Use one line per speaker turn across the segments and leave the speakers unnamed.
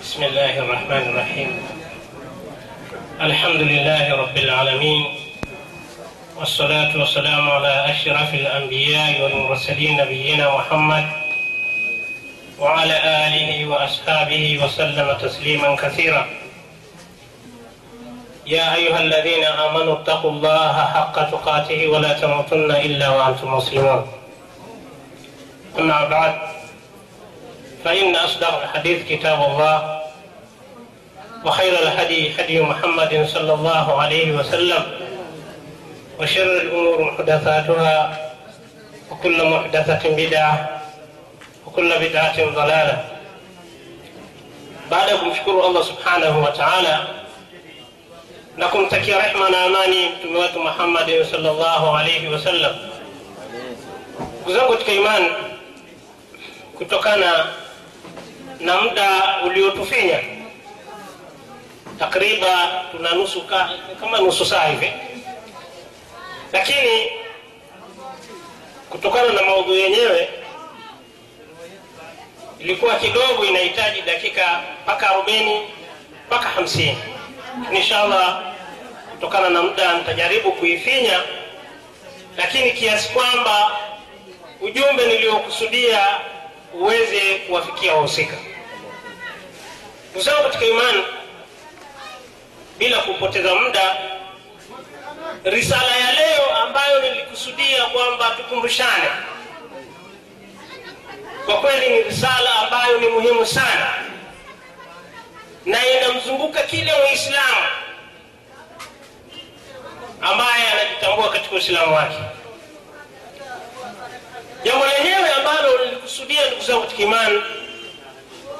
بسم الله الرحمن الرحيم. الحمد لله رب العالمين. والصلاة والسلام على أشرف الأنبياء والمرسلين نبينا محمد وعلى آله وأصحابه وسلم تسليما كثيرا. يا أيها الذين آمنوا اتقوا الله حق تقاته ولا تموتن إلا وأنتم مسلمون. أما بعد فإن أصدق الحديث كتاب الله وخير الهدي هدي محمد صلى الله عليه وسلم وشر الأمور محدثاتها وكل محدثة بدعة وكل بدعة ضلالة. بعدكم أن الله سبحانه وتعالى. لكم تكي رحمة أماني تموت محمد صلى الله عليه وسلم. وزنقت كيمان كتوكانا na muda uliotufinya takriban tuna nusu ka, kama nusu saa hivi. Lakini kutokana na maudhui yenyewe ilikuwa kidogo inahitaji dakika mpaka arobaini mpaka hamsini. Inshallah kutokana na muda nitajaribu kuifinya lakini kiasi kwamba ujumbe niliokusudia uweze kuwafikia wahusika. Ndugu katika imani bila kupoteza muda risala ya leo ambayo nilikusudia kwamba tukumbushane kwa kweli ni risala ambayo ni muhimu sana na inamzunguka kila muislamu ambaye anajitambua katika uislamu wake jambo lenyewe ambalo nilikusudia ndugu zangu katika imani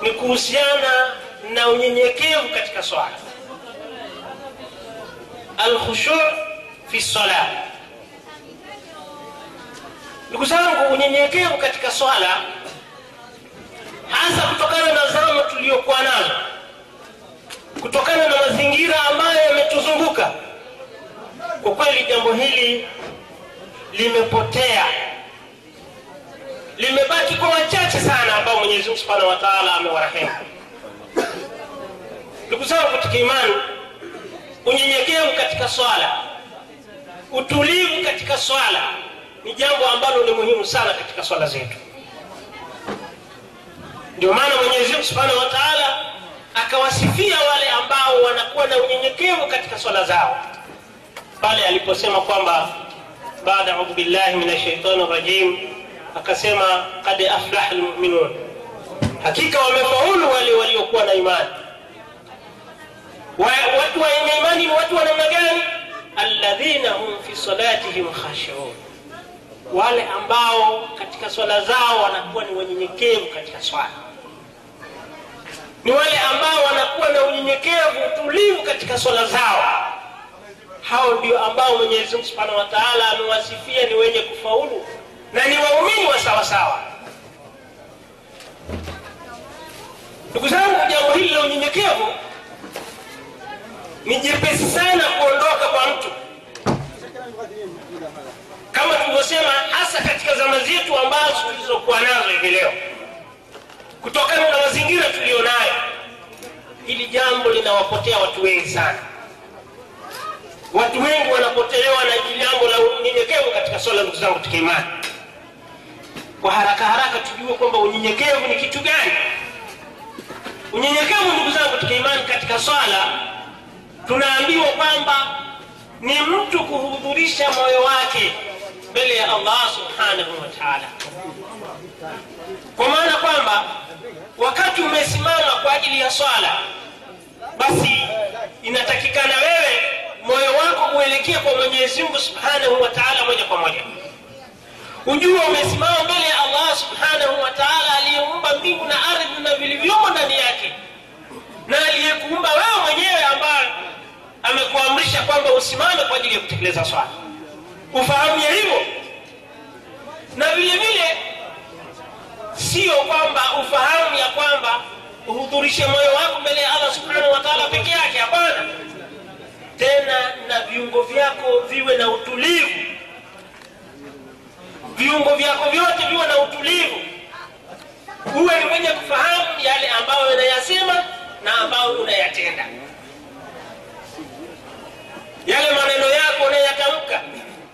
ni kuhusiana na unyenyekevu katika swala. Alkhushu fi sala ndugu zangu unyenyekevu katika swala hasa kutokana na zama tuliyokuwa nazo kutokana na mazingira ambayo yametuzunguka kwa kweli jambo hili limepotea limebaki kwa wachache sana ambao mwenyezi mungu subhanahu wa taala amewarehemu. Ndugu zangu katika imani unyenyekevu katika swala utulivu katika swala ni jambo ambalo ni muhimu sana katika swala zetu. Ndio maana mwenyezi mungu subhanahu wa akawasifia wale ambao wanakuwa na unyenyekevu katika swala zao. Pale aliposema kwamba baada audhu billahi min ashaitani rajim akasema kad aflaha lmuminun hakika wamefaulu wale waliokuwa na imani. Watu wenye imani ni watu wa namna gani? Alladhina hum fi salatihim khashiun. Wale ambao katika swala zao wanakuwa ni wanyenyekevu katika swala. Ni wale ambao wanakuwa na unyenyekevu utulivu katika swala zao. Hao ndio ambao mwenyezi mungu subhanahu wa taala amewasifia ni wenye kufaulu na ni waumini wa sawasawa. Ndugu zangu jambo hili la unyenyekevu ni jepesi sana kuondoka kwa mtu. Kama tulivyosema hasa katika zama zetu ambazo tulizokuwa nazo hivi leo kutokana na mazingira tuliyonayo hili jambo linawapotea watu wengi sana. Watu wengi wanapotelewa na jambo la unyenyekevu katika swala ndugu zangu katika imani kwa haraka haraka tujue kwamba unyenyekevu ni kitu gani. Unyenyekevu ndugu zangu katika imani katika swala tunaambiwa kwamba ni mtu kuhudhurisha moyo wake mbele ya allah subhanahu wa taala. Kwa maana kwamba wakati umesimama kwa ajili ya swala basi inatakikana wewe moyo wako uelekee kwa mwenyezi mungu subhanahu wa taala moja kwa moja ujua umesimama mbele ya allah subhanahu wa taala aliyeumba mbingu na ardhi na vilivyomo ndani yake na aliyekuumba wewe mwenyewe ambaye amekuamrisha kwamba usimame kwa ajili ya kutekeleza swala. Ufahamu ya hivyo? Na vile vile sio kwamba ufahamu ya kwamba uhudhurishe moyo wako mbele ya allah subhanahu wa taala peke yake hapana. Tena na viungo vyako viwe na utulivu viungo vyako vyote viwe na utulivu. Uwe ni mwenye kufahamu yale ambayo unayasema na ambayo unayatenda. Yale maneno yako unayatamka.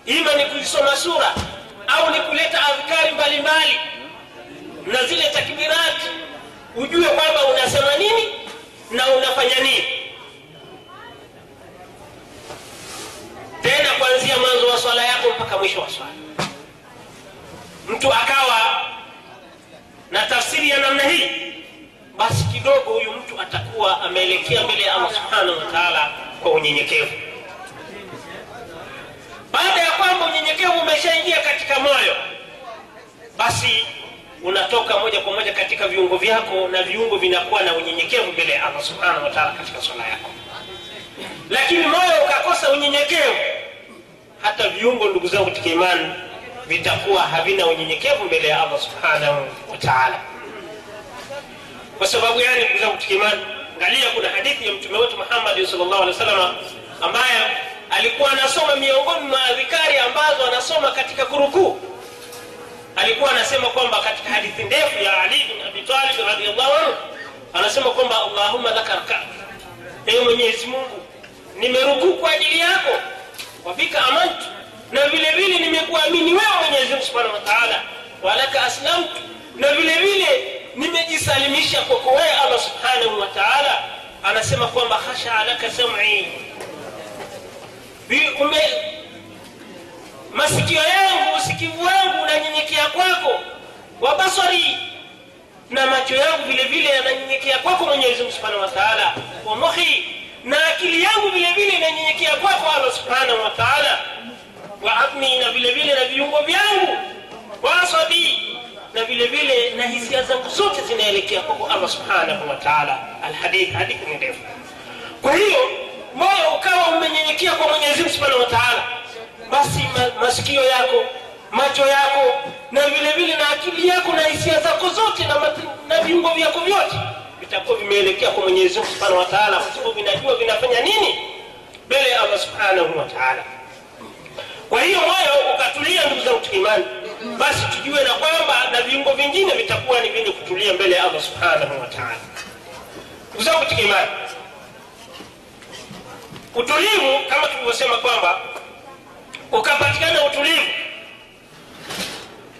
Ima ni kuisoma sura au ni kuleta adhkari mbalimbali na zile takbirati. Ujue kwamba unasema nini na unafanya nini. Tena kuanzia mwanzo wa swala yako mpaka mwisho wa swala mtu akawa na tafsiri ya namna hii basi kidogo huyu mtu atakuwa ameelekea mbele ya allah subhanahu wa taala kwa unyenyekevu. Baada ya kwamba unyenyekevu umeshaingia katika moyo basi unatoka moja kwa moja katika viungo vyako na viungo vinakuwa na unyenyekevu mbele ya allah subhanahu wa taala katika swala yako. Lakini moyo ukakosa unyenyekevu hata viungo ndugu zangu katika imani vitakuwa havina unyenyekevu mbele ya allah subhanahu wa taala. Kwa sababu gani ndugu angalia kuna hadithi ya mtume wetu muhammadi salllahu alehi wa sallam ambaye alikuwa anasoma miongoni mwa adhikari ambazo anasoma katika kurukuu. Alikuwa anasema kwamba katika hadithi ndefu ya ali bin abi talib radiallahu anhu anasema kwamba allahumma laka rkatu ewe mwenyezi mungu nimerukuu kwa ajili yako. Wabika amantu na vile vile nimekuamini wewe mwenyezi mungu subhanahu wa taala. Walaka aslamtu. Na vile vile nimejisalimisha kwako wewe allah subhanahu wa taala. Anasema kwamba khasha laka sam'i. Masikio yangu usikivu wangu unanyenyekea kwako. Wa basari. Na macho yangu vile vile yananyenyekea kwako mwenyezi mungu subhanahu wa taala. Wa muhi. Na akili yangu vile vile inanyenyekea kwako allah subhanahu wa taala wa abni na vile vile na viungo vyangu wa asabi na vile vile na hisia zangu zote zinaelekea kwako allah subhanahu wa taala. Alhadith hadithi ni ndefu. Kwa hiyo moyo ukawa umenyenyekea kwa mwenyezi mungu subhanahu wa taala. Basi ma, masikio yako macho yako na vile vile na akili yako na hisia zako zote na, mati, na viungo vyako vyote vitakuwa vimeelekea kwa mwenyezi mungu subhanahu wa taala kwa sababu vinajua vinafanya nini? Mbele ya allah subhanahu wa taala kwa hiyo moyo ukatulia ndugu zangu tukimani. Basi tujue na kwamba na viungo vingine vitakuwa ni vyenye kutulia mbele ya allah subhanahu wa taala. Ndugu zangu tukimani. Utulivu kama tulivyosema kwamba ukapatikana utulivu.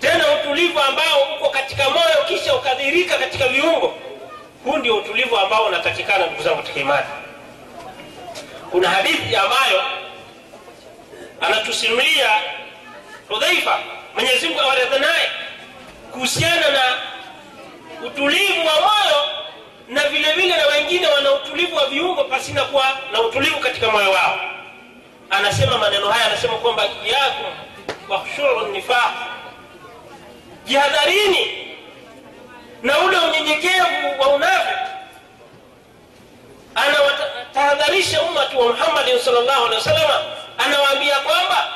Tena utulivu ambao uko katika moyo kisha ukadhirika katika viungo. Huu ndio utulivu ambao unatakikana ndugu zangu katika imani kuna hadithi ambayo anatusimulia hudhaifa mwenyezimngu awaradha naye kuhusiana na utulivu wa moyo na vile vile na wengine wana utulivu wa viungo pasina kuwa na utulivu katika moyo wao. Anasema maneno haya anasema kwamba iyakum wahshuru nifaq. Jihadharini na ule unyenyekevu wa unafiki. Anawatahadharisha ummatu wa muhammadin salllahu alehi wasalama anawaambia kwamba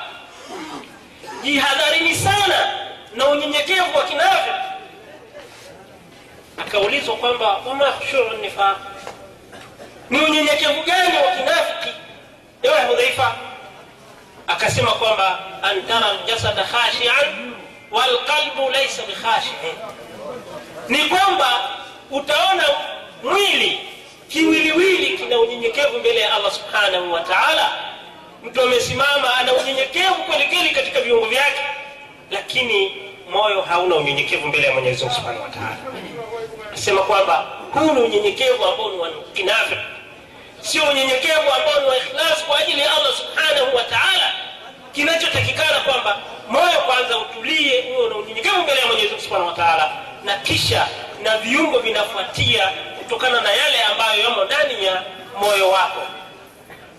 jihadharini sana na unyenyekevu wa kinafiki. Akaulizwa kwamba wama khushu'u nifaq ni unyenyekevu gani wa kinafiki ewe hudhaifa? Akasema kwamba antara ljasada khashian walqalbu laisa bikhashiin ni kwamba utaona mwili kiwiliwili kina unyenyekevu mbele ya allah subhanahu wa taala mtu amesimama ana unyenyekevu kwelikweli katika viungo vyake lakini moyo hauna unyenyekevu mbele ya mwenyezi mungu subhanahu wataala asema kwamba huu ni unyenyekevu ambao ni wa sio unyenyekevu ambao ni wa ikhlas kwa ajili ya allah subhanahu wataala kinachotakikana kwamba moyo kwanza utulie huo na unyenyekevu mbele ya mwenyezi mungu subhanahu wa na kisha na viungo vinafuatia kutokana na yale ambayo yamo ndani ya moyo wako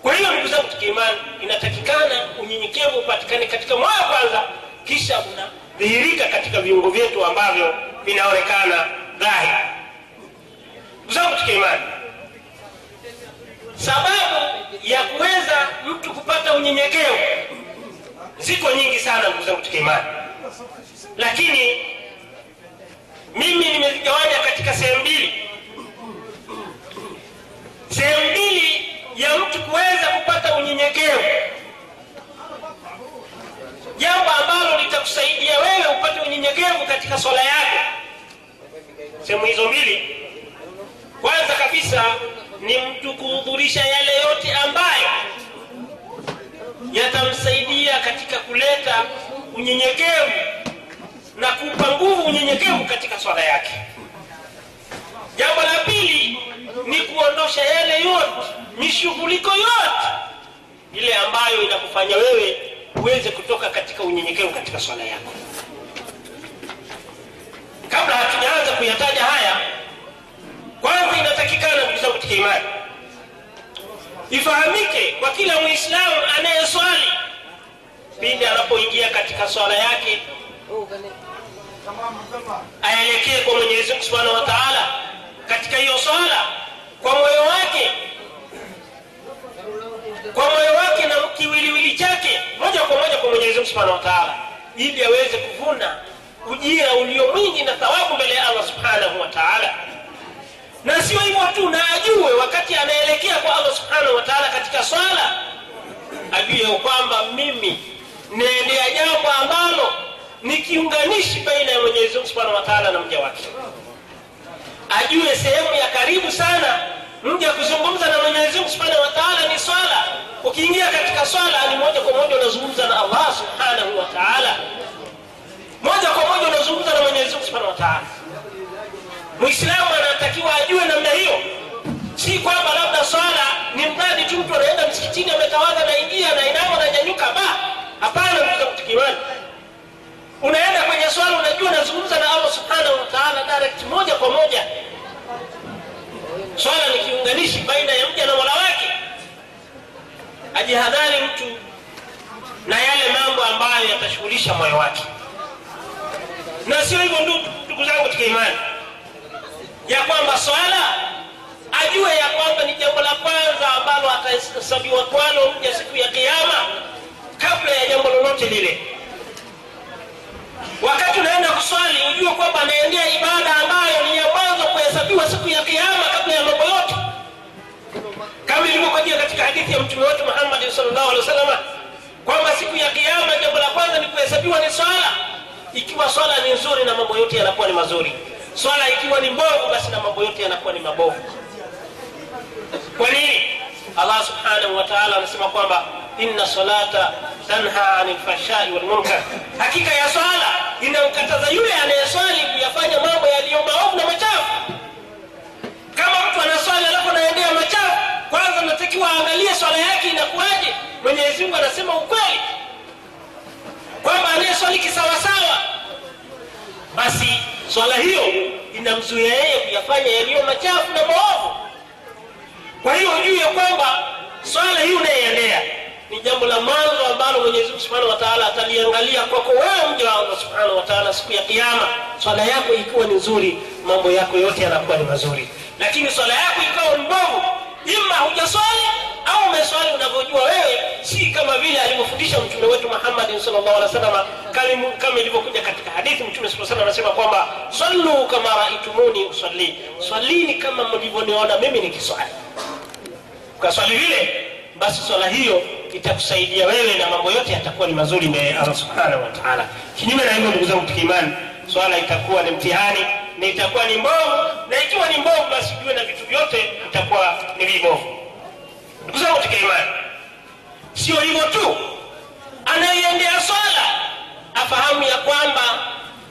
kwa hiyo ndugu zangu katika inatakikana unyenyekevu upatikane katika moyo kwanza kisha unadhihirika katika viungo vyetu ambavyo vinaonekana dhahiri. Ndugu zangu tukiimani, sababu ya kuweza mtu kupata unyenyekevu ziko nyingi sana ndugu zangu tukiimani, lakini mimi nimezigawanya katika sehemu mbili. Sehemu mbili ya mtu kuweza unyenyekevu. Jambo ambalo litakusaidia wewe upate unyenyekevu katika swala yako. Sehemu hizo mbili. Kwanza kabisa ni mtu kuhudhurisha yale yote ambayo yatamsaidia katika kuleta unyenyekevu na kupa nguvu unyenyekevu katika swala yake. Jambo la pili ni kuondosha yale yote mishughuliko yote ile ambayo inakufanya wewe uweze kutoka katika unyenyekevu katika swala yako. Kabla hatujaanza kuyataja haya kwanza inatakikana ndugu zangu katika imani. Ifahamike kwa kila mwislamu anayeswali pindi anapoingia katika swala yake aelekee kwa mwenyezi subhanahu wa taala katika hiyo swala kwa moyo wake kwa moyo wake na kiwiliwili chake moja kwa moja kwa mwenyezi mungu subhanahu wa taala ili aweze kuvuna ujira ulio mwingi na thawabu mbele ya allah subhanahu wa taala. Na sio hivyo tu na ajue wakati anaelekea kwa allah subhanahu wa taala katika swala ajue kwamba mimi naendea jambo ambalo ni kiunganishi baina ya mwenyezi mungu subhanahu wa taala na mja wake. Ajue sehemu ya karibu sana mja kuzungumza na mwenyezi mungu subhanahu wa taala ni swala. Ukiingia katika swala ni moja kwa moja unazungumza na allah subhanahu wa moja kwa moja unazungumza na mwenyezi mungu subhanahu wa taala. Mwislamu anatakiwa ajue namna hiyo. Si kwamba labda swala ni mradi tu mtu anaenda msikitini ametawadha na ingia na ba hapana kutikimani unaenda kwenye swala unajua unazungumza na allah subhanahu wa direct moja kwa moja swala ni kiunganishi baina ya mja na mola wake. Ajihadhari mtu na yale mambo ambayo yatashughulisha moyo wake. Na sio hivyo ndugu zangu katika imani. Ya kwamba swala ajue ya kwamba ni jambo la kwanza ambalo atahesabiwa kwalo mja siku ya kiama kabla ya jambo lolote lile. Wakati unaenda kuswali ujue kwamba anaendea ibada ambayo ni ya kwanza kuhesabiwa siku ya kiama kama ilivyokuja katika hadithi ya mtume wetu muhammadi salllahu alehi wasalama kwamba siku ya kiama jambo la kwanza ni kuhesabiwa ni swala. Ikiwa swala ni nzuri na mambo yote yanakuwa ni mazuri. Swala ikiwa ni mbovu basi na mambo yote yanakuwa ni mabovu. Kwa nini? Allah subhanahu wa anasema kwamba inna salata tanha ani lfashai walmunkar hakika ya swala inamkataza yule anayeswali kuyafanya mambo yaliyo maovu na machafu kama mtu anaswali alafu anaendea machafu kwanza natakiwa aangalie swala yake inakuwaje? Mwenyezi mungu anasema ukweli. Kwamba anayeswali kisawasawa basi swala hiyo inamzuia yeye kuyafanya yaliyo machafu na maovu. Kwa hiyo ujue kwamba swala hii unayeendea ni jambo la mwanzo ambalo mwenyezi subhanahu wa ataliangalia kwako wewe mja wa subhanahu wa siku ya kiama swala yako ikiwa ni nzuri mambo yako yote yanakuwa ni mazuri. Lakini swala yako ikawa mbovu ima hujaswali au umeswali unavyojua wewe si kama vile alivyofundisha mtume wetu alih wasalama kama ilivyokuja katika hadithi mtume saa salam anasema kwamba sallu kama raitumuni usalli. Swalini kama mlivyoniona mimi nikiswali. Ukaswali vile basi swala hiyo itakusaidia wewe na mambo yote yatakuwa ni mazuri mbele allah subhanahu wa taala. Kinyume na hivyo ndugu zangu tukiimani swala itakuwa ni mtihani na itakuwa ni mbovu na ikiwa ni mbovu basi jue na vitu vyote itakuwa ni vibovu ndugu zangu katika imani sio hivyo tu. Anayeiendea swala afahamu ya kwamba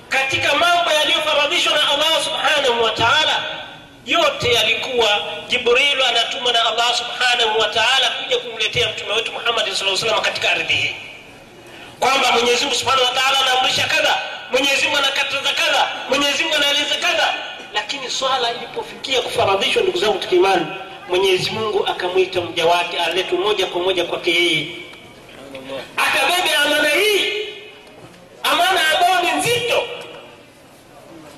katika mambo yaliyofaradhishwa na allah subhanahu wa taala yote yalikuwa jibrilu anatumwa na allah subhanahu wa taala kuja kumletea mtume wetu muhamadi sa salama katika ardhi hii. Kwamba mwenyezimungu subhanahu wa taala anaamrisha kadha mwenyezimungu anakataza kadha mwenyezimungu anaeleza kadha. Lakini swala ilipofikia kufaradhishwa ndugu zangu tukiimani mwenyezi mungu akamwita mja wake aletwe moja kwa moja kwake yeye. Akabebe amana hii. Amana ambayo ni nzito.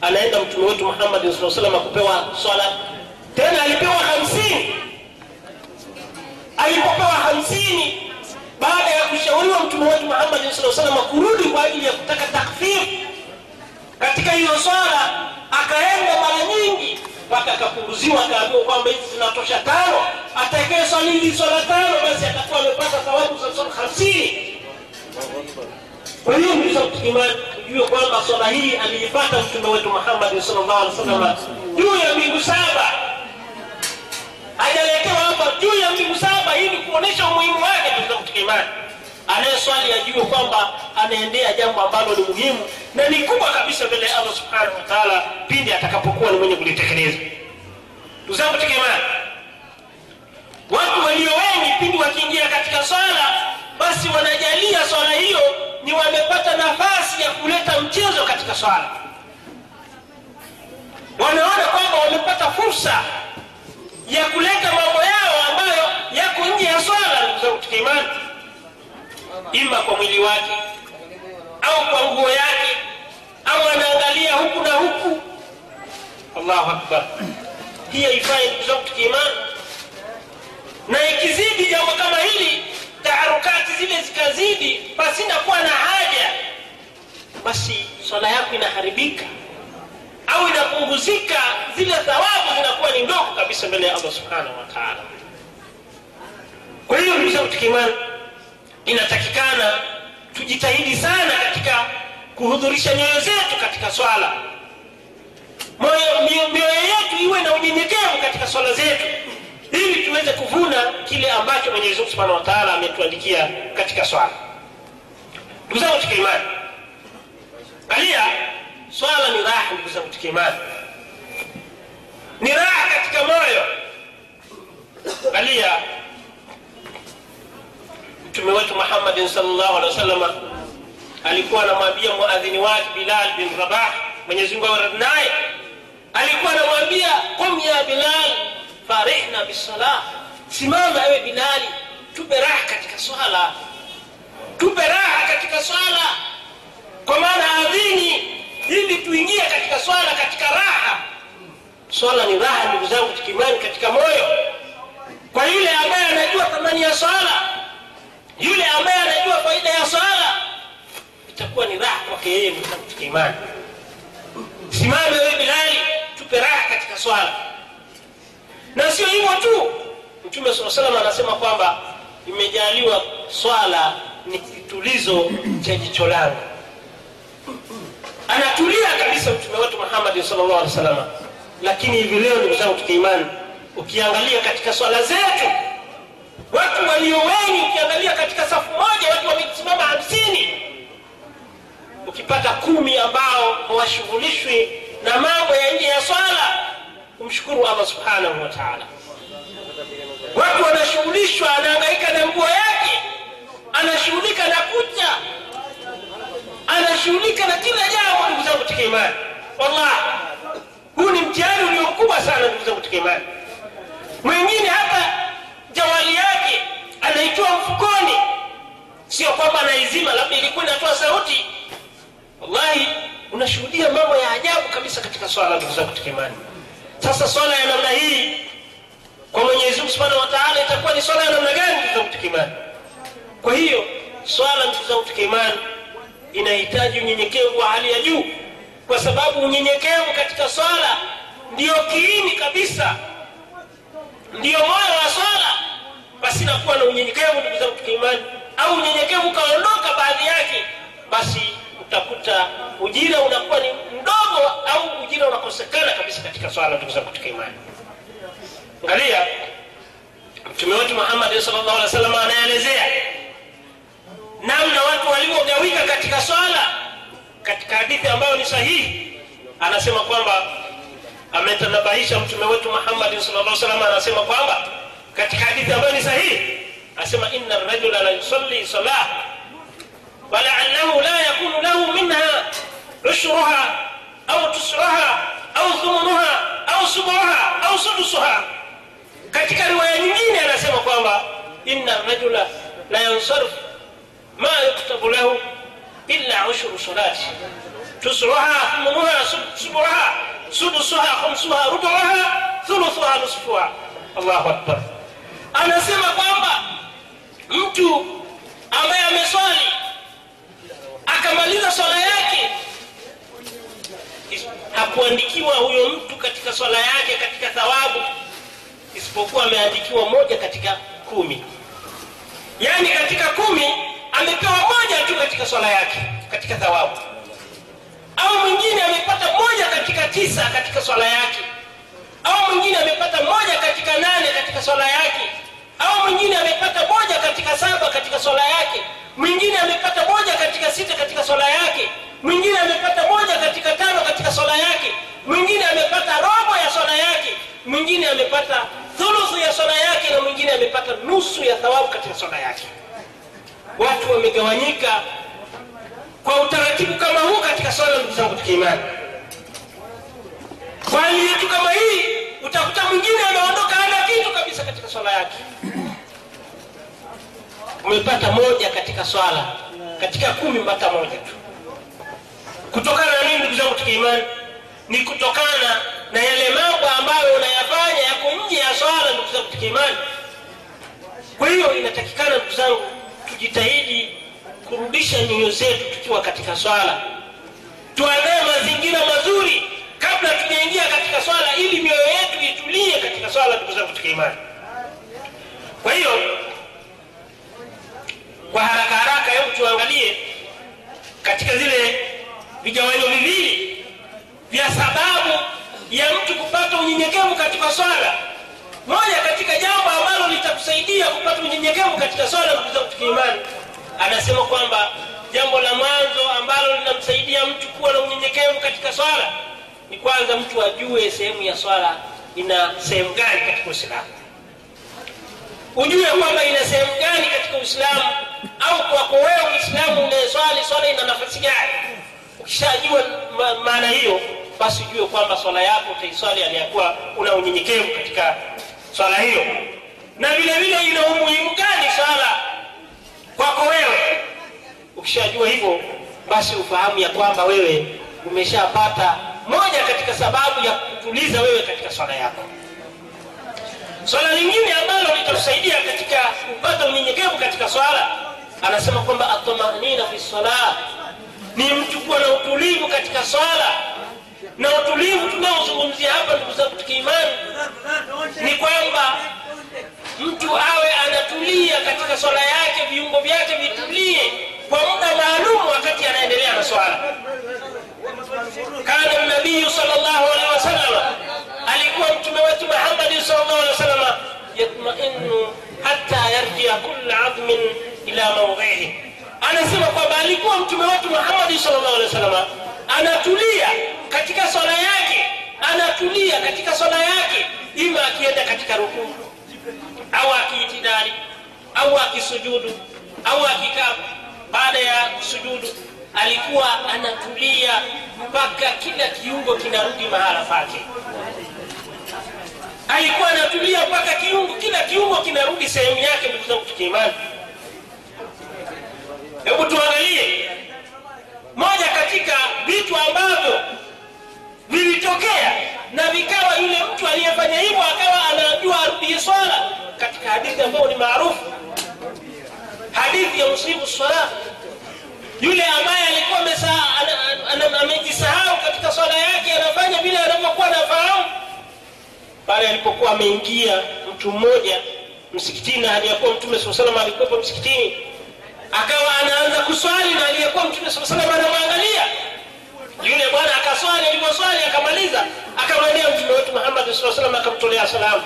Anaenda mtume wetu muhammadi saa salam kupewa swala. Tena alipewa hamsini. Alipopewa hamsini baada ya kushauriwa mtume wetu muhammadi sa salama kurudi kwa ajili ya kutaka takfir. Katika hiyo swala akaenda mara nyingi mpaka akapunguziwa akaambiwa kwamba hizi zinatosha tano. Atakaye swali hili swala tano basi atakuwa amepata thawabu za swala hamsini. Kwa hiyo ndugu zangu kwamba swala hii aliipata mtume wetu muhammadi salllah alih wasallam juu ya mbingu saba haijaletewa hapa juu ya miguu saba ili kuonesha umuhimu wake katika imani. Anayeswali ajue kwamba anaendea jambo ambalo ni muhimu na ni kubwa kabisa mbele ya Allah subhanahu wataala pindi atakapokuwa ni mwenye kulitekeleza. Ndugu zangu imani, watu walio wengi pindi wakiingia katika swala, basi wanajalia swala hiyo ni wamepata nafasi ya kuleta mchezo katika swala, wanaona kwamba wamepata fursa ya kuleta mambo yao ambayo yako nje ya swala. Ndugu katika imani ima kwa mwili wake au kwa nguo yake au anaangalia huku na huku. Allahu akbar. Hii haifai ndugu katika imani na ikizidi jambo kama hili taharukati zile zikazidi pasina kuwa na haja basi swala yako inaharibika au inapunguzika zile thawabu zinakuwa ni ndogo kabisa mbele ya allah subhanahu wa taala. Kwa hiyo ndugu zangu tukimani inatakikana tujitahidi sana katika kuhudhurisha nyoyo zetu katika swala. Mioyo yetu iwe na unyenyekevu katika swala zetu ili tuweze kuvuna kile ambacho mwenyezi subhanahu wa taala ametuandikia katika swala. Ndugu zangu tukimani, imani angalia swala ni raha ndugu zangu katika ni raha katika moyo. Angalia mtume wetu muhammadin salllahu alehi wasalama alikuwa anamwambia muadhini wake bilal bin rabah mwenyezimungu awe naye. Alikuwa anamwambia qum ya bilal farihna bisalah simama ewe bilali tupe raha katika swala. Tupe raha katika swala. Kwa maana adhini ili tuingie katika swala katika raha. Swala ni raha ndugu zangu tikimani katika moyo. Kwa yule ambaye anajua thamani ya swala yule ambaye anajua faida ya swala itakuwa ni raha kwake yeye ndugu zangu tikimani. simame wewe bilali tupe raha katika swala. Na sio hivyo tu. Mtume saa salam anasema kwamba imejaliwa swala ni kitulizo cha jicho langu anatulia kabisa mtume wetu muhamadi salllah alih salama lakini hivi leo ndugu zangu tukiimani ukiangalia katika swala zetu watu walio wengi ukiangalia katika safu moja watu wamesimama hamsini. Ukipata kumi ambao hawashughulishwi na mambo ya nje ya swala kumshukuru allah subhanahu wa taala. Watu wanashughulishwa anaangaika na nguo yake anashughulika na kucha anashughulika na kila jambo ndugu zangu katika imani. Wallahi. Huu ni mtihani ulio mkubwa sana ndugu zangu katika imani. Mwingine hata jawali yake anaitoa mfukoni. Sio kwamba anaizima labda ilikuwa inatoa sauti. Wallahi unashuhudia mambo ya ajabu kabisa katika swala ndugu zangu katika imani. Sasa swala ya namna hii kwa mwenyezi subhanahu wa itakuwa ni swala ya namna gani ndugu zangu katika imani? Kwa hiyo swala ndugu zangu katika imani inahitaji unyenyekevu wa hali ya juu kwa sababu unyenyekevu katika swala ndiyo kiini kabisa ndiyo moyo wa swala. Basi nakuwa na unyenyekevu ndugu zangu kiimani, imani. Au unyenyekevu ukaondoka baadhi yake basi utakuta ujira unakuwa ni mdogo au ujira unakosekana kabisa katika swala ndugu zangu katika imani. Angalia mtume wetu muhammadi salllahu alih wa sallam anaelezea namna watu walivyogawika katika swala. Katika hadithi ambayo ni sahihi, anasema kwamba ametanabahisha mtume wetu Muhammad sallallahu alaihi anasema kwamba katika hadithi ambayo ni sahihi, asema inna rajula la yusalli salah la yakunu lahu minha ushruha au tusraha au thumunuha au subuha au sudusuha. Katika riwaya nyingine anasema kwamba inna rajula la ma yuktabu lahu illa ushru salati. Tusruha thumunuha subuha sudusuha khumsuha rubuha thuluthuha nusfuha. Allahu akbar. Anasema kwamba mtu ambaye ameswali akamaliza swala yake hakuandikiwa huyo mtu katika swala yake katika thawabu isipokuwa ameandikiwa moja katika kumi. Yaani katika kumi amepewa moja tu katika swala yake katika thawabu. Au mwingine amepata moja katika tisa katika swala yake. Au mwingine amepata moja katika nane katika swala yake. Au mwingine amepata moja katika saba katika swala yake, mwingine amepata moja katika sita katika swala yake. Mwingine amepata moja katika tano katika swala yake. Mwingine amepata robo ya swala yake. Mwingine amepata thuluthu ya swala yake na mwingine amepata nusu ya thawabu katika swala yake watu wamegawanyika kwa utaratibu kama huu katika swala ndugu zangu tukiimani kwa hali yetu kama hii utakuta mwingine ameondoka hana kitu kabisa katika swala yake. Umepata moja katika swala katika kumi mpata moja tu. Kutokana na nini ndugu zangu tukiimani ni kutokana na yale mambo ambayo unayafanya yako nje ya swala ndugu zangu tukiimani kwa hiyo inatakikana ndugu zangu tujitahidi kurudisha nyoyo zetu tukiwa katika swala. Tuandae mazingira mazuri kabla tujaingia katika swala ili mioyo yetu itulie katika swala ndugu zangu tukiimani kwa hiyo kwa haraka haraka hebu tuangalie katika zile vigawanyo viwili vya sababu ya mtu kupata unyenyekevu katika swala moja katika jambo ambalo litakusaidia kupata unyenyekevu katika swala ndugu zangu tukiimani anasema kwamba jambo la mwanzo ambalo linamsaidia mtu kuwa na unyenyekevu katika swala ni kwanza mtu ajue sehemu ya swala ina sehemu gani katika uislamu. Ujue kwamba ina sehemu gani katika uislamu au kwako wewe uislamu unayeswali swala ina nafasi gani. Ukishajua maana hiyo basi ujue kwamba swala yako utaiswali aliyakuwa una unyenyekevu katika swala hiyo. Na vile vile ina umuhimu gani swala kwako wewe? Ukishajua hivyo basi ufahamu ya kwamba wewe umeshapata moja katika sababu ya kutuliza wewe katika swala yako. Swala lingine ambalo litakusaidia katika kupata unyenyekevu katika swala anasema kwamba atamanina fi salah ni mtu kuwa na utulivu katika swala na utulivu tunaozungumzia hapa ndugu zangu tukiimani ni kwamba mtu awe anatulia katika swala yake viungo vyake vitulie kwa muda maalum wakati anaendelea na swala. Kana nabiyu alehi wasalama alikuwa mtume wetu muhammadi salllahu alehi wasalama yatmainu hata yarjia kula admin ila maudhihi anasema kwamba alikuwa mtume wetu muhammadi salllahu alehi wasalama anatulia katika swala yake anatulia katika swala yake ima akienda katika rukuu au akiitidali au akisujudu au akikaa. Baada ya sujudu alikuwa anatulia mpaka kila kiungo kinarudi mahala pake. Alikuwa anatulia mpaka kiungo kila kiungo kinarudi sehemu yake ndugu zangu tukiimani hebu tuangalie. Moja katika vitu ambavyo vilitokea na vikawa yule mtu aliyefanya hivyo akawa anajua arudie swala katika hadithi ambayo ni maarufu. Hadithi ya musibu swala. Yule ambaye alikuwa amejisahau katika swala yake anafanya vile anavyokuwa anafahamu. Pale alipokuwa ameingia mtu mmoja msikitini na aliyekuwa mtume saa alikuwepo msikitini akawa anaanza kuswali na aliyekuwa mtume saa anamwangalia yule bwana akaswali alivyoswali akamaliza akamwendea mtume wetu muhammad saa salam akamtolea salamu.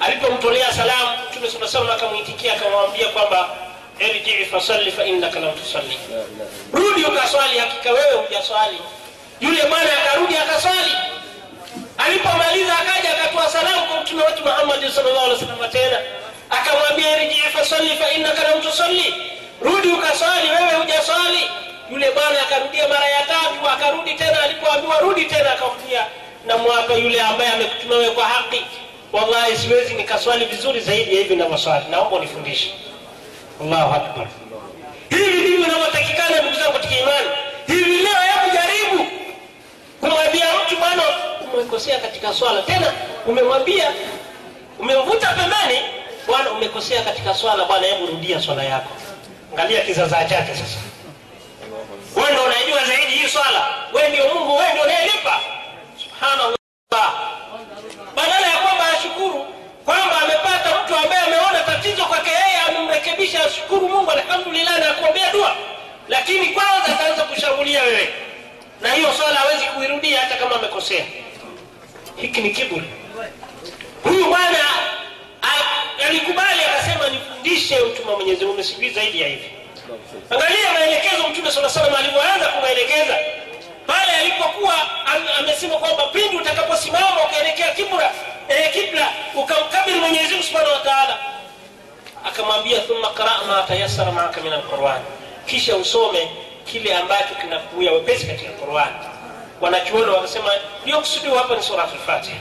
Alipomtolea salamu mtume saa salam akamwitikia akamwambia kwamba irjii fasalli fainnaka lam tusalli. Rudi ukaswali hakika wewe hujaswali. Yule bwana akarudi akaswali. Alipomaliza akaja akatoa salamu kwa mtume wetu muhammadi salllah alih wasallam tena. Akamwambia irjii fasalli fainnaka lam tusalli. Rudi ukaswali wewe hujaswali yule bwana akarudia mara ya tatu akarudi tena alipoambiwa rudi tena akamwambia na mwaka yule ambaye amekutuma wewe kwa haki. Wallahi siwezi nikaswali vizuri zaidi ya hivi navyoswali naomba unifundishe. Allahu akbar. Hivi ndivyo inavyotakikana ndugu zangu katika imani. Hivi leo hebu jaribu kumwambia mtu bwana umekosea katika swala. Tena umemwambia umemvuta pembeni bwana umekosea katika swala. Bwana hebu rudia swala yako. Angalia kizaza chake sasa wewe ndio unajua zaidi hii swala. Wewe ndio mungu wewe ndio unayelipa. Subhanallah. Badala ya kwamba ashukuru kwamba amepata mtu ambaye ameona tatizo kwake yeye amemrekebisha ashukuru mungu alhamdulillah na kuombea dua. Lakini kwanza ataanza kushambulia wewe. Na hiyo swala hawezi kuirudia hata kama amekosea. Hiki ni kiburi. Huyu bwana alikubali akasema nifundishe mtume wa mwenyezi mungu sijui zaidi ya hivi angalia maelekezo mtume saa salam alivyoanza kumaelekeza. Pale alipokuwa am- amesema kwamba pindi utakaposimama ukaelekea kibla eh, kibla ukamkabiri mwenyezi subhanahu wa akamwambia thumma qra ma tayassara maaka min alquran. Kisha usome kile ambacho kinakuya wepesi katika quran. Wanachuoni wakasema iliyokusudiwa hapa ni lfatiha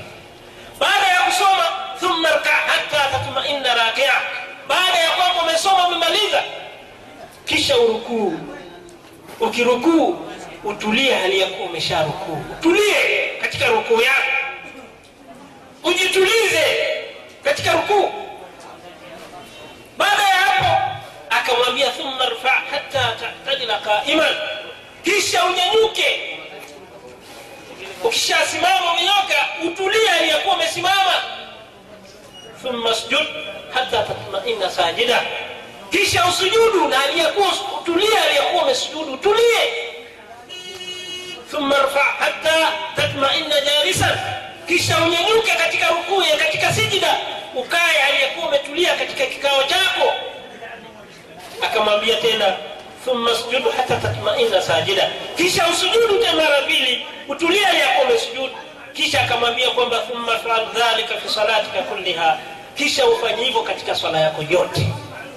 baada ya kusoma thumma rka hata tatmaina rakia. Baada ya kwamba umesoma umemaliza kisha urukuu. Ukirukuu utulie hali ya kuwa umesha rukuu utulie katika rukuu yako. Ujitulize katika rukuu. Baada ya hapo akamwambia thumma rfa hata tatadila qaiman. Kisha unyanyuke. Ukishasimama umenyoka utulie hali yakuwa umesimama. Thumma sjud hata tatmaina sajida kisha usujudu na aliyekuwa tulie, aliyekuwa umesujudu tulie. thumma rfa hata tatmaina jalisan. Kisha unyanyuke katika rukuu ya katika sijida. Ukae aliyekuwa umetulia katika kikao chako. Akamwambia tena thumma sujudu hata tatmaina sajida. Kisha usujudu tena mara mbili utulie aliyekuwa umesujudu kisha akamwambia kwamba thumma fal dhalika fi salatika kulliha. Kisha ufanye hivyo katika swala yako yote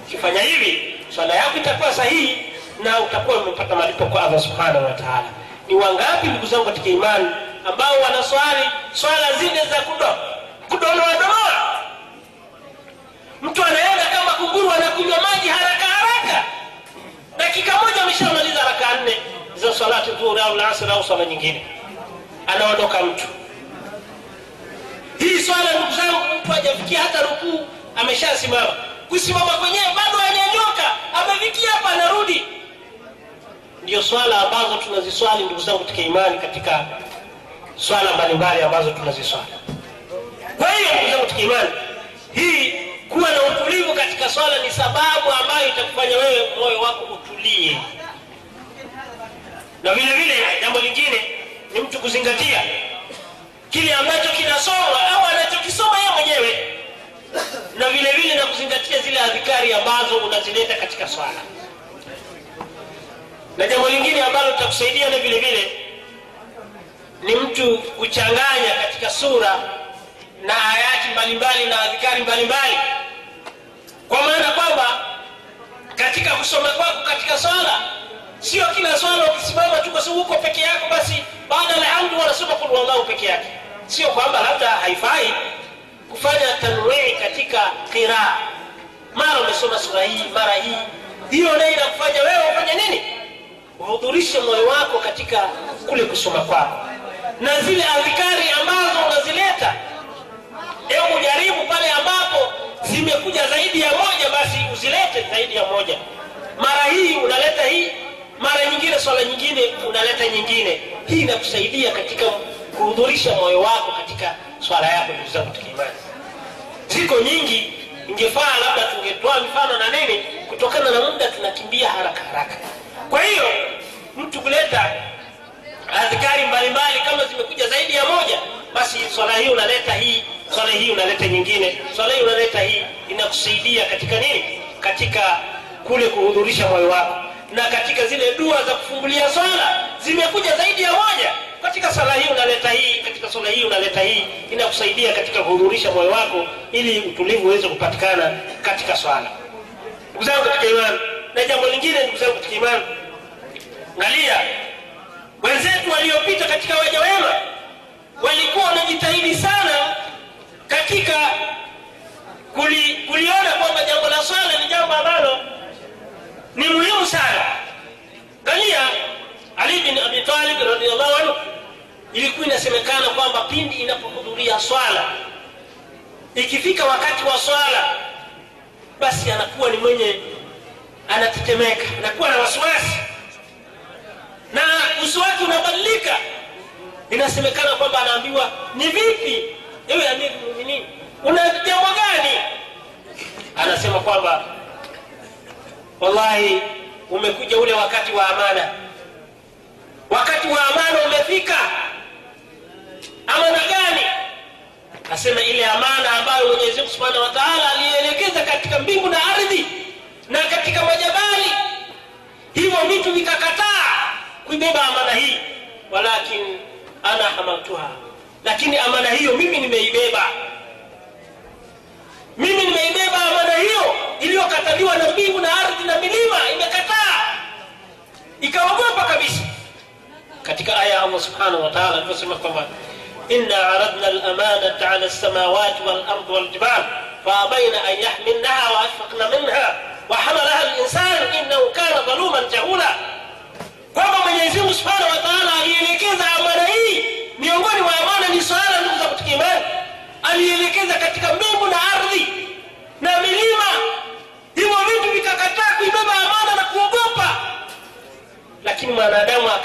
ukifanya hivi swala yako itakuwa sahihi na utakuwa umepata malipo kwa allah subhanahu wa taala. Ni wangapi ndugu zangu katika imani ambao wanaswali swala zile za kudo? Kudonoadonoa mtu anaenda kama kunguru anakunywa maji haraka haraka. Dakika moja ameshamaliza raka nne za salati dhuhuri au lasr au swala nyingine. Anaondoka mtu. Hii swala ndugu zangu mtu hajafikia hata rukuu ameshasimama kusimama kwenyewe bado hanyanyuka amefikia hapa anarudi. Ndio swala ambazo tunaziswali ndugu zangu katika imani katika swala mbalimbali ambazo tunaziswali. Kwa hiyo ndugu zangu katika imani hii kuwa na utulivu katika swala ni sababu ambayo itakufanya wewe moyo wako utulie. Na vile vile jambo lingine ni mtu kuzingatia kile ambacho kinasomwa au anachokisoma yeye mwenyewe na vile vile na kuzingatia zile adhikari ambazo unazileta katika swala. Na jambo lingine ambalo litakusaidia na vile vile ni mtu kuchanganya katika sura na ayati mbalimbali na adhikari mbalimbali. Kwa maana kwamba katika kusoma kwako katika swala sio kila swala ukisimama tu kwa sababu uko peke yako basi baada alhamdu wanasoma kul wallahu peke yake. Sio kwamba labda haifai qiraa mara umesoma sura hii mara hii. Hiyo nayo inakufanya wewe ufanye nini? Uhudhurishe moyo wako katika kule kusoma kwako. Na zile adhikari ambazo unazileta hebu jaribu pale ambapo zimekuja zaidi ya moja basi uzilete zaidi ya moja. Mara hii unaleta hii mara nyingine swala nyingine unaleta nyingine. Hii inakusaidia katika kuhudhurisha moyo wako katika swala yako ziko nyingi ingefaa labda tungetoa mifano na nini kutokana na muda tunakimbia haraka haraka. Kwa hiyo mtu kuleta adhikari mbalimbali kama zimekuja zaidi ya moja basi swala hii unaleta hii swala hii unaleta nyingine swala hii unaleta hii inakusaidia katika nini? Katika kule kuhudhurisha moyo wako. Na katika zile dua za kufungulia swala zimekuja zaidi ya moja katika sala hii unaleta hii katika swala hii unaleta hii inakusaidia katika kuhudhurisha moyo wako ili utulivu uweze kupatikana katika swala. Ndugu zangu katika imani na jambo lingine ndugu zangu katika imani angalia wenzetu waliopita katika waja wema walikuwa wanajitahidi sana katika kuli, kuliona kwamba jambo la swala ni jambo ambalo ni muhimu sana. Angalia ali bin abi talib anhu ilikuwa inasemekana kwamba pindi inapohudhuria swala ikifika wakati wa swala basi anakuwa ni mwenye anatetemeka anakuwa na wasiwasi. Na uso wake unabadilika. Inasemekana kwamba anaambiwa ni vipi ewe amiri muminin una jambo gani? Anasema kwamba wallahi umekuja ule wakati wa amana wakati wa amana umefika. Amana gani? Asema ile amana ambayo mwenyezi mungu subhanahu wa taala alielekeza katika mbingu na ardhi na katika majabali. Hivyo vitu vikakataa kuibeba amana hii. Walakin ana hamaltuha lakini amana hiyo mimi nimeibeba. Mimi nimeibeba amana hiyo iliyokataliwa na mbingu na ardhi na milima. Imekataa. Ikaogopa kabisa Katika aya Allah subhanahu wa ta'ala alivyosema kwamba inna aradna al-amanata ala as-samawati wal-ardi wal-jibal fa abaina an yahmilnaha wa ashfaqna minha wa hamalaha al-insan innahu kana dhaluman jahula, kwamba Mwenyezi Mungu subhanahu wa ta'ala alielekeza amana hii, miongoni mwa amana ni swala, ndugu za kutukia alielekeza katika mbingu na ardhi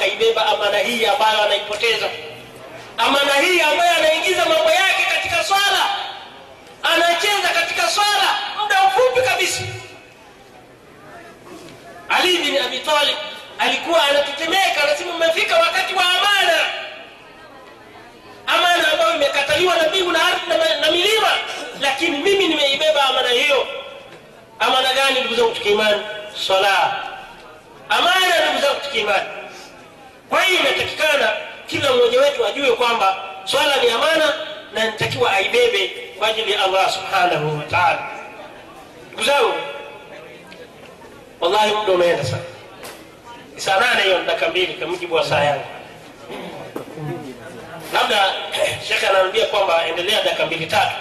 akaibeba amana hii ambayo anaipoteza. Amana hii ambayo anaingiza mambo yake katika swala. Anacheza katika swala muda mfupi kabisa. Ali bin abi alikuwa anatetemeka anasema umefika wakati wa amana. Amana ambayo imekataliwa na mbingu na ardhi na milima. Lakini mimi nimeibeba amana hiyo. Amana gani ndugu zangu tukiimani? Swala. Amana ndugu zangu tukiimani kwa hiyo inatakikana kila mmoja wetu ajue kwamba swala ni amana na nitakiwa aibebe kwa ajili ya allah subhanahu wa taala. Ndugu zangu wallahi muda umeenda sana. Saa nane hiyo dakika mbili kwa mujibu wa saa yangu. Labda shekhe anaambia kwamba endelea dakika mbili tatu.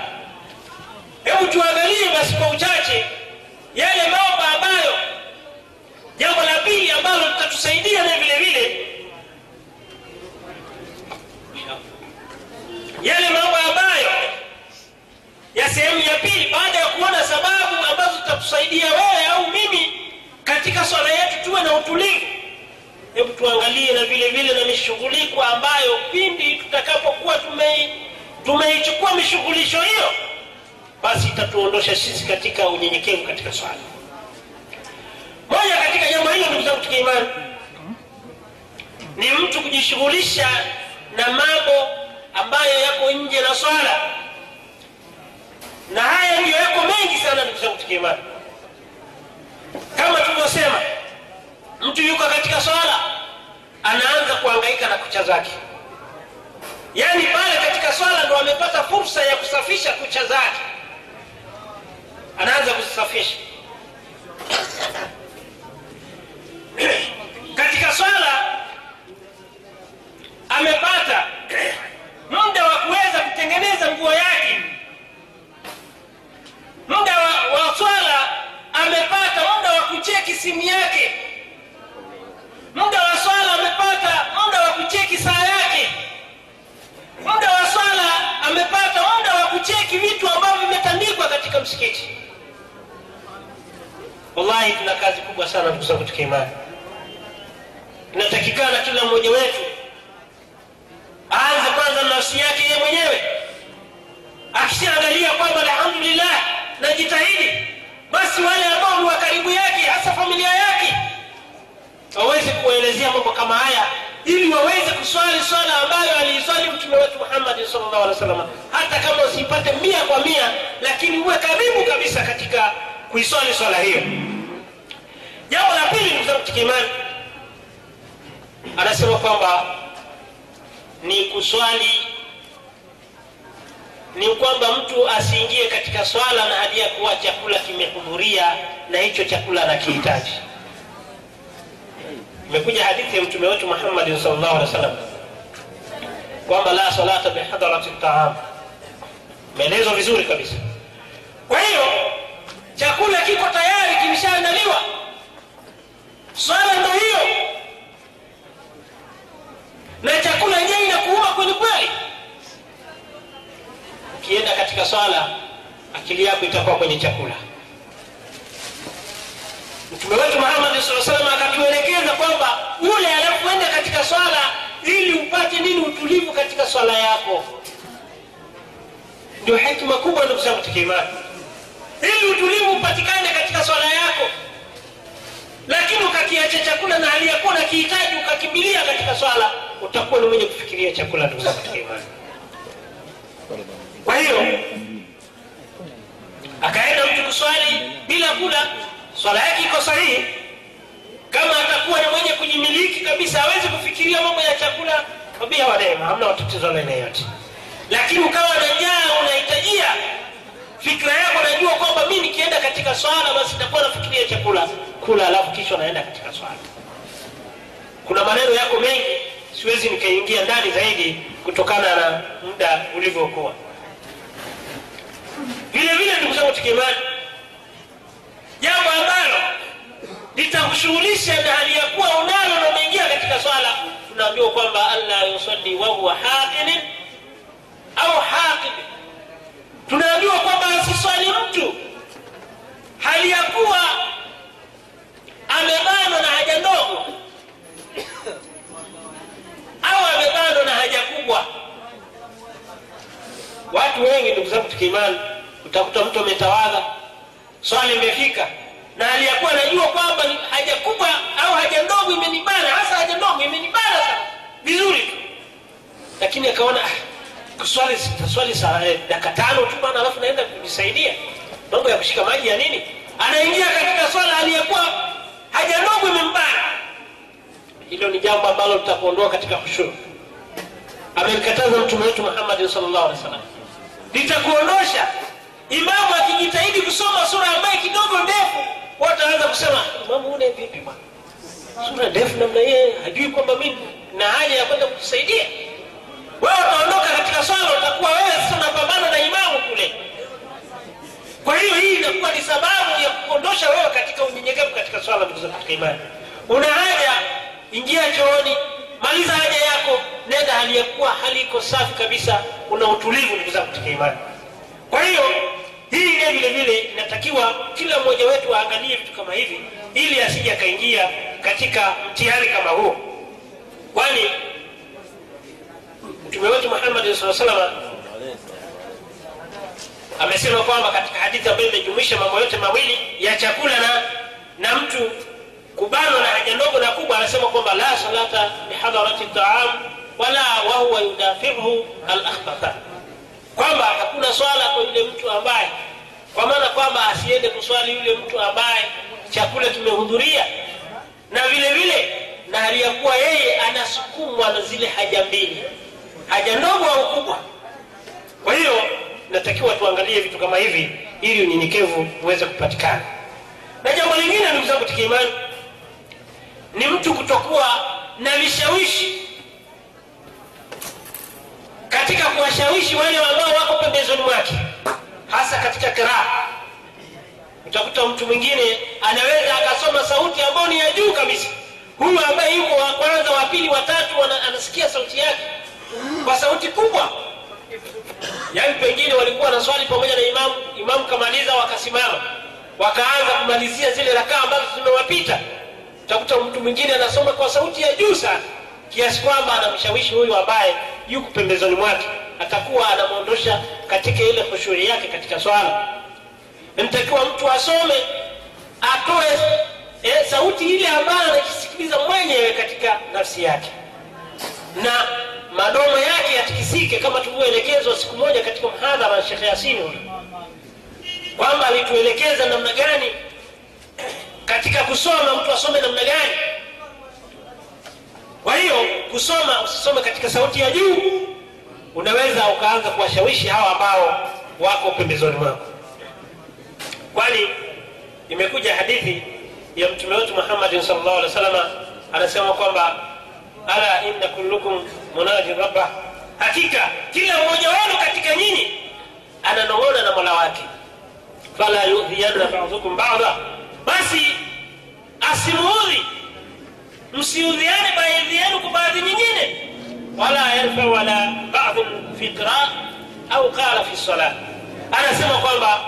Hebu tuangalie basi kwa uchache yale mambo ambayo jambo la pili ambalo litatusaidia naye vile vile yale mambo ambayo ya sehemu ya pili baada ya kuona sababu ambazo zitatusaidia wewe au mimi katika swala yetu tuwe na utulivu hebu tuangalie na vile vile na mishughuliko ambayo pindi tutakapokuwa tumei tumeichukua mishughulisho hiyo basi itatuondosha sisi katika unyenyekevu katika swala. Moja katika jambo hilo ndugu zangu tukiimani ni mtu kujishughulisha na mambo ambayo yako nje na swala. Na haya ndiyo yako mengi sana ndugu zangu tukiimani kama tulivyosema mtu yuko katika swala anaanza kuangaika na kucha zake. Yaani pale katika swala ndo amepata fursa ya kusafisha kucha zake. Anaanza kuzisafisha. Katika swala amepata muda wa kuweza kutengeneza nguo yake. Muda wa, wa swala amepata muda wa kucheki simu yake. Muda wa swala amepata muda wa kucheki saa yake. Muda wa swala amepata muda wa kucheki vitu ambavyo vimetandikwa katika msikiti. Wallahi tuna kazi kubwa sana ndugu zangu tukiimani inatakikana kila mmoja wetu aanze kwanza nafsi yake yeye mwenyewe. Akishaangalia kwamba alhamdulillah najitahidi basi wale ambao ni wa karibu yake hasa familia yake waweze kuwaelezea mambo kama haya ili waweze kuswali swala ambayo aliiswali mtume wetu muhammadi sallallahu alaihi wasallam. Hata kama usipate mia kwa mia lakini uwe karibu kabisa katika kuiswali swala hiyo. Jambo la pili ndugu zangu imani anasema kwamba ni kuswali. Ni kwamba mtu asiingie katika swala na hali ya kuwa chakula kimehudhuria na hicho chakula anakihitaji. Imekuja hadithi ya mtume wetu muhammadin salllahu alehi wa sallam kwamba la salata bihadarati taam. Imeelezwa vizuri kabisa. Kwa hiyo chakula kiko tayari kimeshaandaliwa. Swala ndo hiyo na chakula yenyewe inakuuma kweli kweli. Ukienda katika swala akili yako itakuwa kwenye chakula. Mtume wetu muhamadi saa salam akatuelekeza kwamba ule anakuenda katika swala ili upate nini? Utulivu katika swala yako. Ndio hekima kubwa ndugu zangu tikimani ili utulivu upatikane katika swala yako lakini ukakiacha chakula na hali yakuwa nakihitaji ukakimbilia katika swala utakuwa ni mwenye kufikiria chakula kwa hiyo akaenda mtu kuswali bila kula swala yake iko sahihi. Kama atakuwa ni mwenye kujimiliki kabisa hawezi kufikiria mambo ya chakula wabia wanema hamna watatizo la yote lakini ukawa na njaa unahitajia fikra yako najua kwamba mi nikienda katika swala basi nitakuwa nafikiria chakula. Kula alafu kisha naenda katika swala. Kuna maneno yako mengi siwezi nikaingia ndani zaidi kutokana na muda ulivyokuwa. Vile vile ndugu zangu tukimani. Jambo ambalo litakushughulisha na hali ya kuwa unalo na katika swala unaambiwa kwamba alla yusalli wahuwa haqinin au haqid tunaambiwa kwamba asiswali mtu. Hali ya kuwa amebanwa na haja ndogo au amebanwa na haja kubwa. Watu wengi ndugu zangu tukiimani utakuta mtu ametawadha swali imefika. Na hali ya kuwa anajua kwamba haja kubwa au haja ndogo imenibana hasa haja ndogo imenibana vizuri tu. Lakini akaona ah, swali saa eh, dakika tano tu bana alafu naenda kujisaidia mambo ya kushika maji ya nini? Anaingia katika swala aliyekuwa haja ndogo imembana. Hilo ni jambo ambalo litakuondoa katika hushuru amemkataza mtume wetu muhammadi salllah alih wasallam. Litakuondosha imamu akijitahidi kusoma sura ambaye kidogo ndefu wataanza kusema imamu une vipi bwana? Sura ndefu namna hiye hajui kwamba mimi na haja ya kwenda kutusaidia wewe utaondoka katika swala utakuwa wewe sasa unapambana na imamu kule. Kwa hiyo hii inakuwa ni sababu ya kuondosha wewe katika unyenyekevu katika swala katika imani. Una haja ingia chooni maliza haja yako nenda hali hali iko safi kabisa una utulivu ndugu zangu katika imani. Kwa hiyo hii ile vile vile inatakiwa kila mmoja wetu aangalie vitu kama hivi ili asije akaingia katika mtihani kama huo. Kwani mtume wetu muhamadi saa salama amesema kwamba katika hadithi ambayo imejumuisha mambo yote mawili ya chakula na na mtu kubanwa na haja ndogo na kubwa anasema kwamba la salata bihadharati taam wala wahuwa yudafiruhu alakhbatha kwamba hakuna swala kwa yule mtu ambaye kwa maana kwamba asiende kuswali yule mtu ambaye chakula kimehudhuria na vile vile na hali yeye anasukumwa na zile haja mbili haja ndogo au kubwa. Kwa hiyo natakiwa tuangalie vitu kama hivi ili unyenyekevu uweze kupatikana. Na jambo lingine ndugu zangu tikiimani ni mtu kutokuwa na vishawishi. Katika kuwashawishi wale ambao wako pembezoni mwake hasa katika kiraa utakuta mtu mwingine anaweza akasoma sauti ambayo ni ya juu kabisa. Huyu ambaye yuko wa kwanza wa pili watatu anasikia sauti yake kwa sauti kubwa. Yaani pengine walikuwa na swali pamoja na imamu imamu kamaliza wakasimama. Wakaanza kumalizia zile rakaa ambazo zimewapita. Utakuta mtu mwingine anasoma kwa sauti ya juu sana. Kiasi kwamba anamshawishi huyu ambaye yuko pembezoni mwake. Atakuwa anamwondosha katika ile khushuri yake katika swala. Ntakiwa mtu asome atoe e, sauti ile ambayo anakisikiliza mwenyewe katika nafsi yake. Na madomo yake yatikisike kama tulivyoelekezwa siku moja katika mhadhara wa shekhe yasini kwamba alituelekeza namna gani katika kusoma mtu asome namna gani. Kwa hiyo kusoma usisome katika sauti ya juu unaweza ukaanza kuwashawishi hawa ambao wako pembezoni mwako. Kwani imekuja hadithi ya mtume wetu muhammadin salllah alih wa salama anasema kwamba ala inna kullukum munajin rabba hakika kila mmoja wenu katika nyinyi ananong'ona na mola wake. Fala yudhiyanna ba'dhukum bada basi asimuudhi msiudhiane baadhi yenu kwa baadhi nyingine. Wala yarfa wala badu fi qiraa au qala fi salah anasema kwamba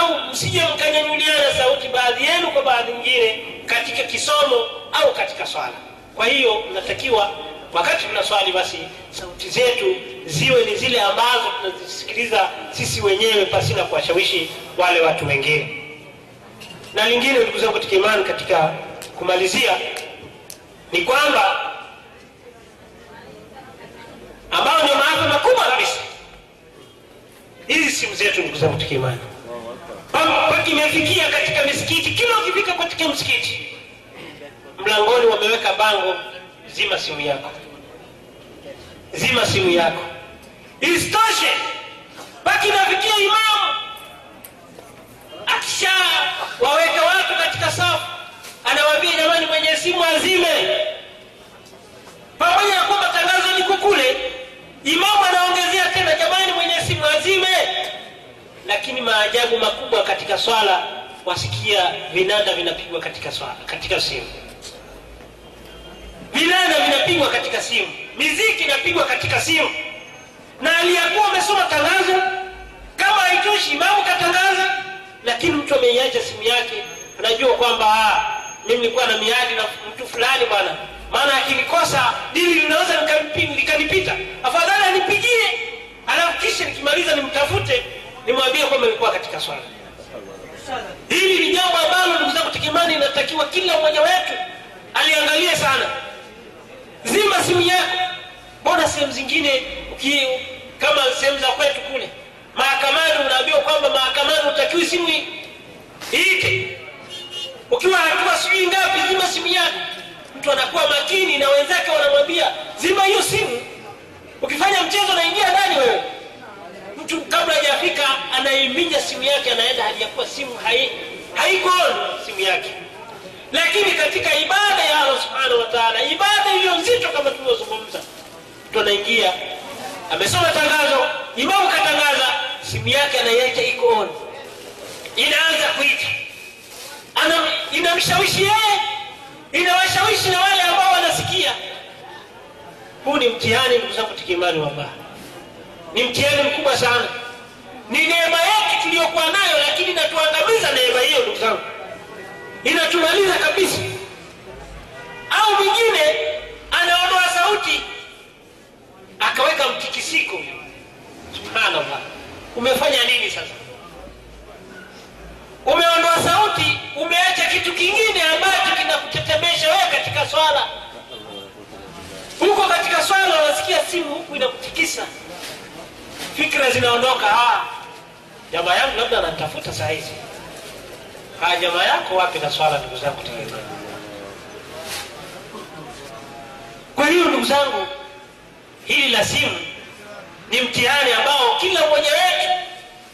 au msije mkanyanyuliana sauti baadhi yenu kwa baadhi nyingine katika kisomo au katika swala. Kwa hiyo natakiwa wakati tunaswali basi sauti zetu ziwe ni zile ambazo tunazisikiliza sisi wenyewe pasina kuwashawishi wale watu wengine. Na lingine ndugu zangu katika imani katika kumalizia ni kwamba ambayo ndio maafa makubwa kabisa hizi simu zetu ndugu zangu katika imani. Pakimefikia katika misikiti kila ukifika katika msikiti mlangoni wameweka bango zima simu yako. Zima simu yako. Isitoshe! Baki nafikia imamu akisha waweka watu katika safu anawaambia jamani mwenye simu azime. Pamoja na kwamba tangazo liko kule imamu anaongezea tena jamani mwenye simu azime. Lakini maajabu makubwa katika swala wasikia vinanda vinapigwa katika swala katika simu vinanda vinapigwa katika simu. Miziki inapigwa katika simu. Na aliyakuwa amesoma tangazo kama haitoshi imamu katangaza. Lakini mtu ameiacha simu yake anajua kwamba ah, mimi nilikuwa na miadi na mtu fulani bwana. Maana akilikosa dili linaweza likanipita. Afadhali anipigie alafu kisha nikimaliza nimtafute nimwambie kwamba nilikuwa katika swala. Hili ni jambo ambalo ndugu zangu tikimani inatakiwa kila mmoja wetu aliangalie sana zima simu yako mbona sehemu zingine kama sehemu za kwetu kule? Mahakamani unaambiwa kwamba mahakamani utakiwi simu iite. Ukiwa hatua sijui ngapi zima simu yako. Mtu anakuwa makini na wenzake wanamwambia zima hiyo simu. Ukifanya mchezo naingia ndani wewe. Mtu kabla hajafika anaiminya simu yake anaenda hali ya kuwa simu haiko hai simu yake lakini katika ibada ya allah subhanahu wa taala ibada iliyo nzito kama tulivyozungumza tunaingia amesoma tangazo imamu katangaza simu yake anaiacha iko inaanza kuita. Inamshawishi yeye inawashawishi na wale ambao wanasikia. Huu ni mtihani ndugu zangu tikimani ni mtihani mkubwa sana. Ni neema yake tuliyokuwa nayo lakini natuangamiza neema hiyo ndugu zangu inatumaliza kabisa. Au mwingine anaondoa sauti akaweka mtikisiko. Subhanallah. Umefanya nini sasa? Umeondoa sauti umeacha kitu kingine ambacho kinakutetemesha wewe katika swala. Huko katika swala unasikia simu huku inakutikisa. Fikra zinaondoka. Ah, jamaa yangu labda anatafuta saa hizi ah, jamaa yako wapi na swala ndugu zangu tegemea kwa hiyo ndugu zangu hili la simu ni mtihani ambao kila mmoja wetu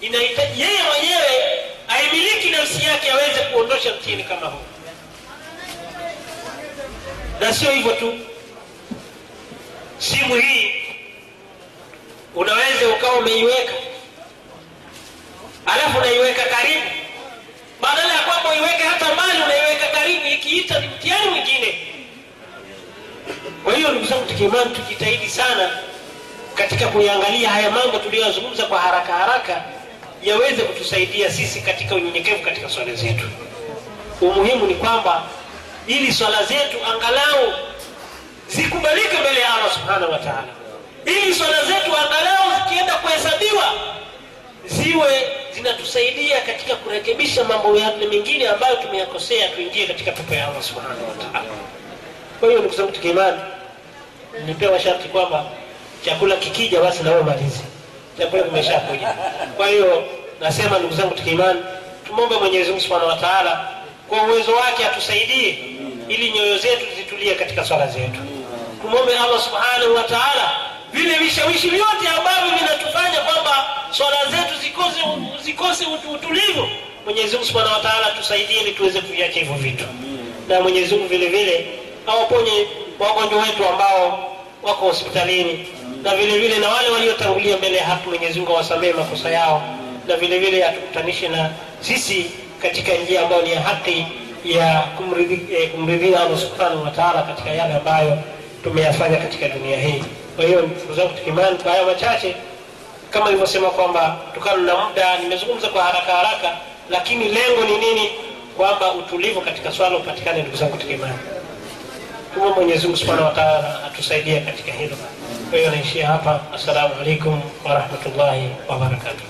inahitaji yeye mwenyewe aimiliki nafsi yake aweze kuondosha mtihani kama huu. Na sio hivyo tu. Simu hii unaweza ukawa umeiweka alafu unaiweka karibu badala ya kwamba uiweke hata mali unaiweka karibu ikiita ni mtihani mwingine. Kwa hiyo ndugu zangu tujitahidi sana katika kuyangalia haya mambo tuliyoyazungumza kwa haraka haraka yaweze kutusaidia sisi katika unyenyekevu katika swala zetu. Umuhimu ni kwamba ili swala zetu angalau zikubalike mbele ya allah subhanahu wa taala. Ili swala zetu angalau zikienda kuhesabiwa ziwe zinatusaidia katika kurekebisha mambo yale mengine ambayo tumeyakosea tuingie katika pepo ya allah subhanahu wa taala. Kwa hiyo ndugu zangu tukiimani nipewa sharti kwamba chakula kikija basi nawe malizi chakula kimeshakuja kwa hiyo nasema ndugu zangu tukiimani tumwombe mwenyezi mungu subhanahu wa taala kwa uwezo wake atusaidie ili nyoyo zetu zitulie katika swala zetu. Tumwombe allah subhanahu wa taala vile vishawishi vyote ambavyo vinatufanya kwamba swala zetu zikose, zikose utulivu mwenyezi mungu subhanahu wa taala tusaidie ili tuweze kuviacha hivyo vitu. Na mwenyezi mungu vile vile awaponye wagonjwa wetu ambao wako hospitalini. Na vile vile na wale waliotangulia mbele ya haki mwenyezi mungu awasamehe makosa yao. Na vile vile atukutanishe na sisi katika njia ambayo ni ya haki ya eh, kumridhia allah subhanahu wa taala katika yale ambayo tumeyafanya katika dunia hii kwa hiyo ndugu zangu tukimani kwa haya machache kama nilivyosema kwamba kutokana na muda nimezungumza kwa haraka haraka lakini lengo ni nini? Kwamba utulivu katika swala upatikane ndugu zangu tukimani tumo mwenyezi mungu subhanahu wa taala atusaidie katika hilo. Kwa hiyo naishia hapa. Assalamu alaikum warahmatullahi wabarakatuh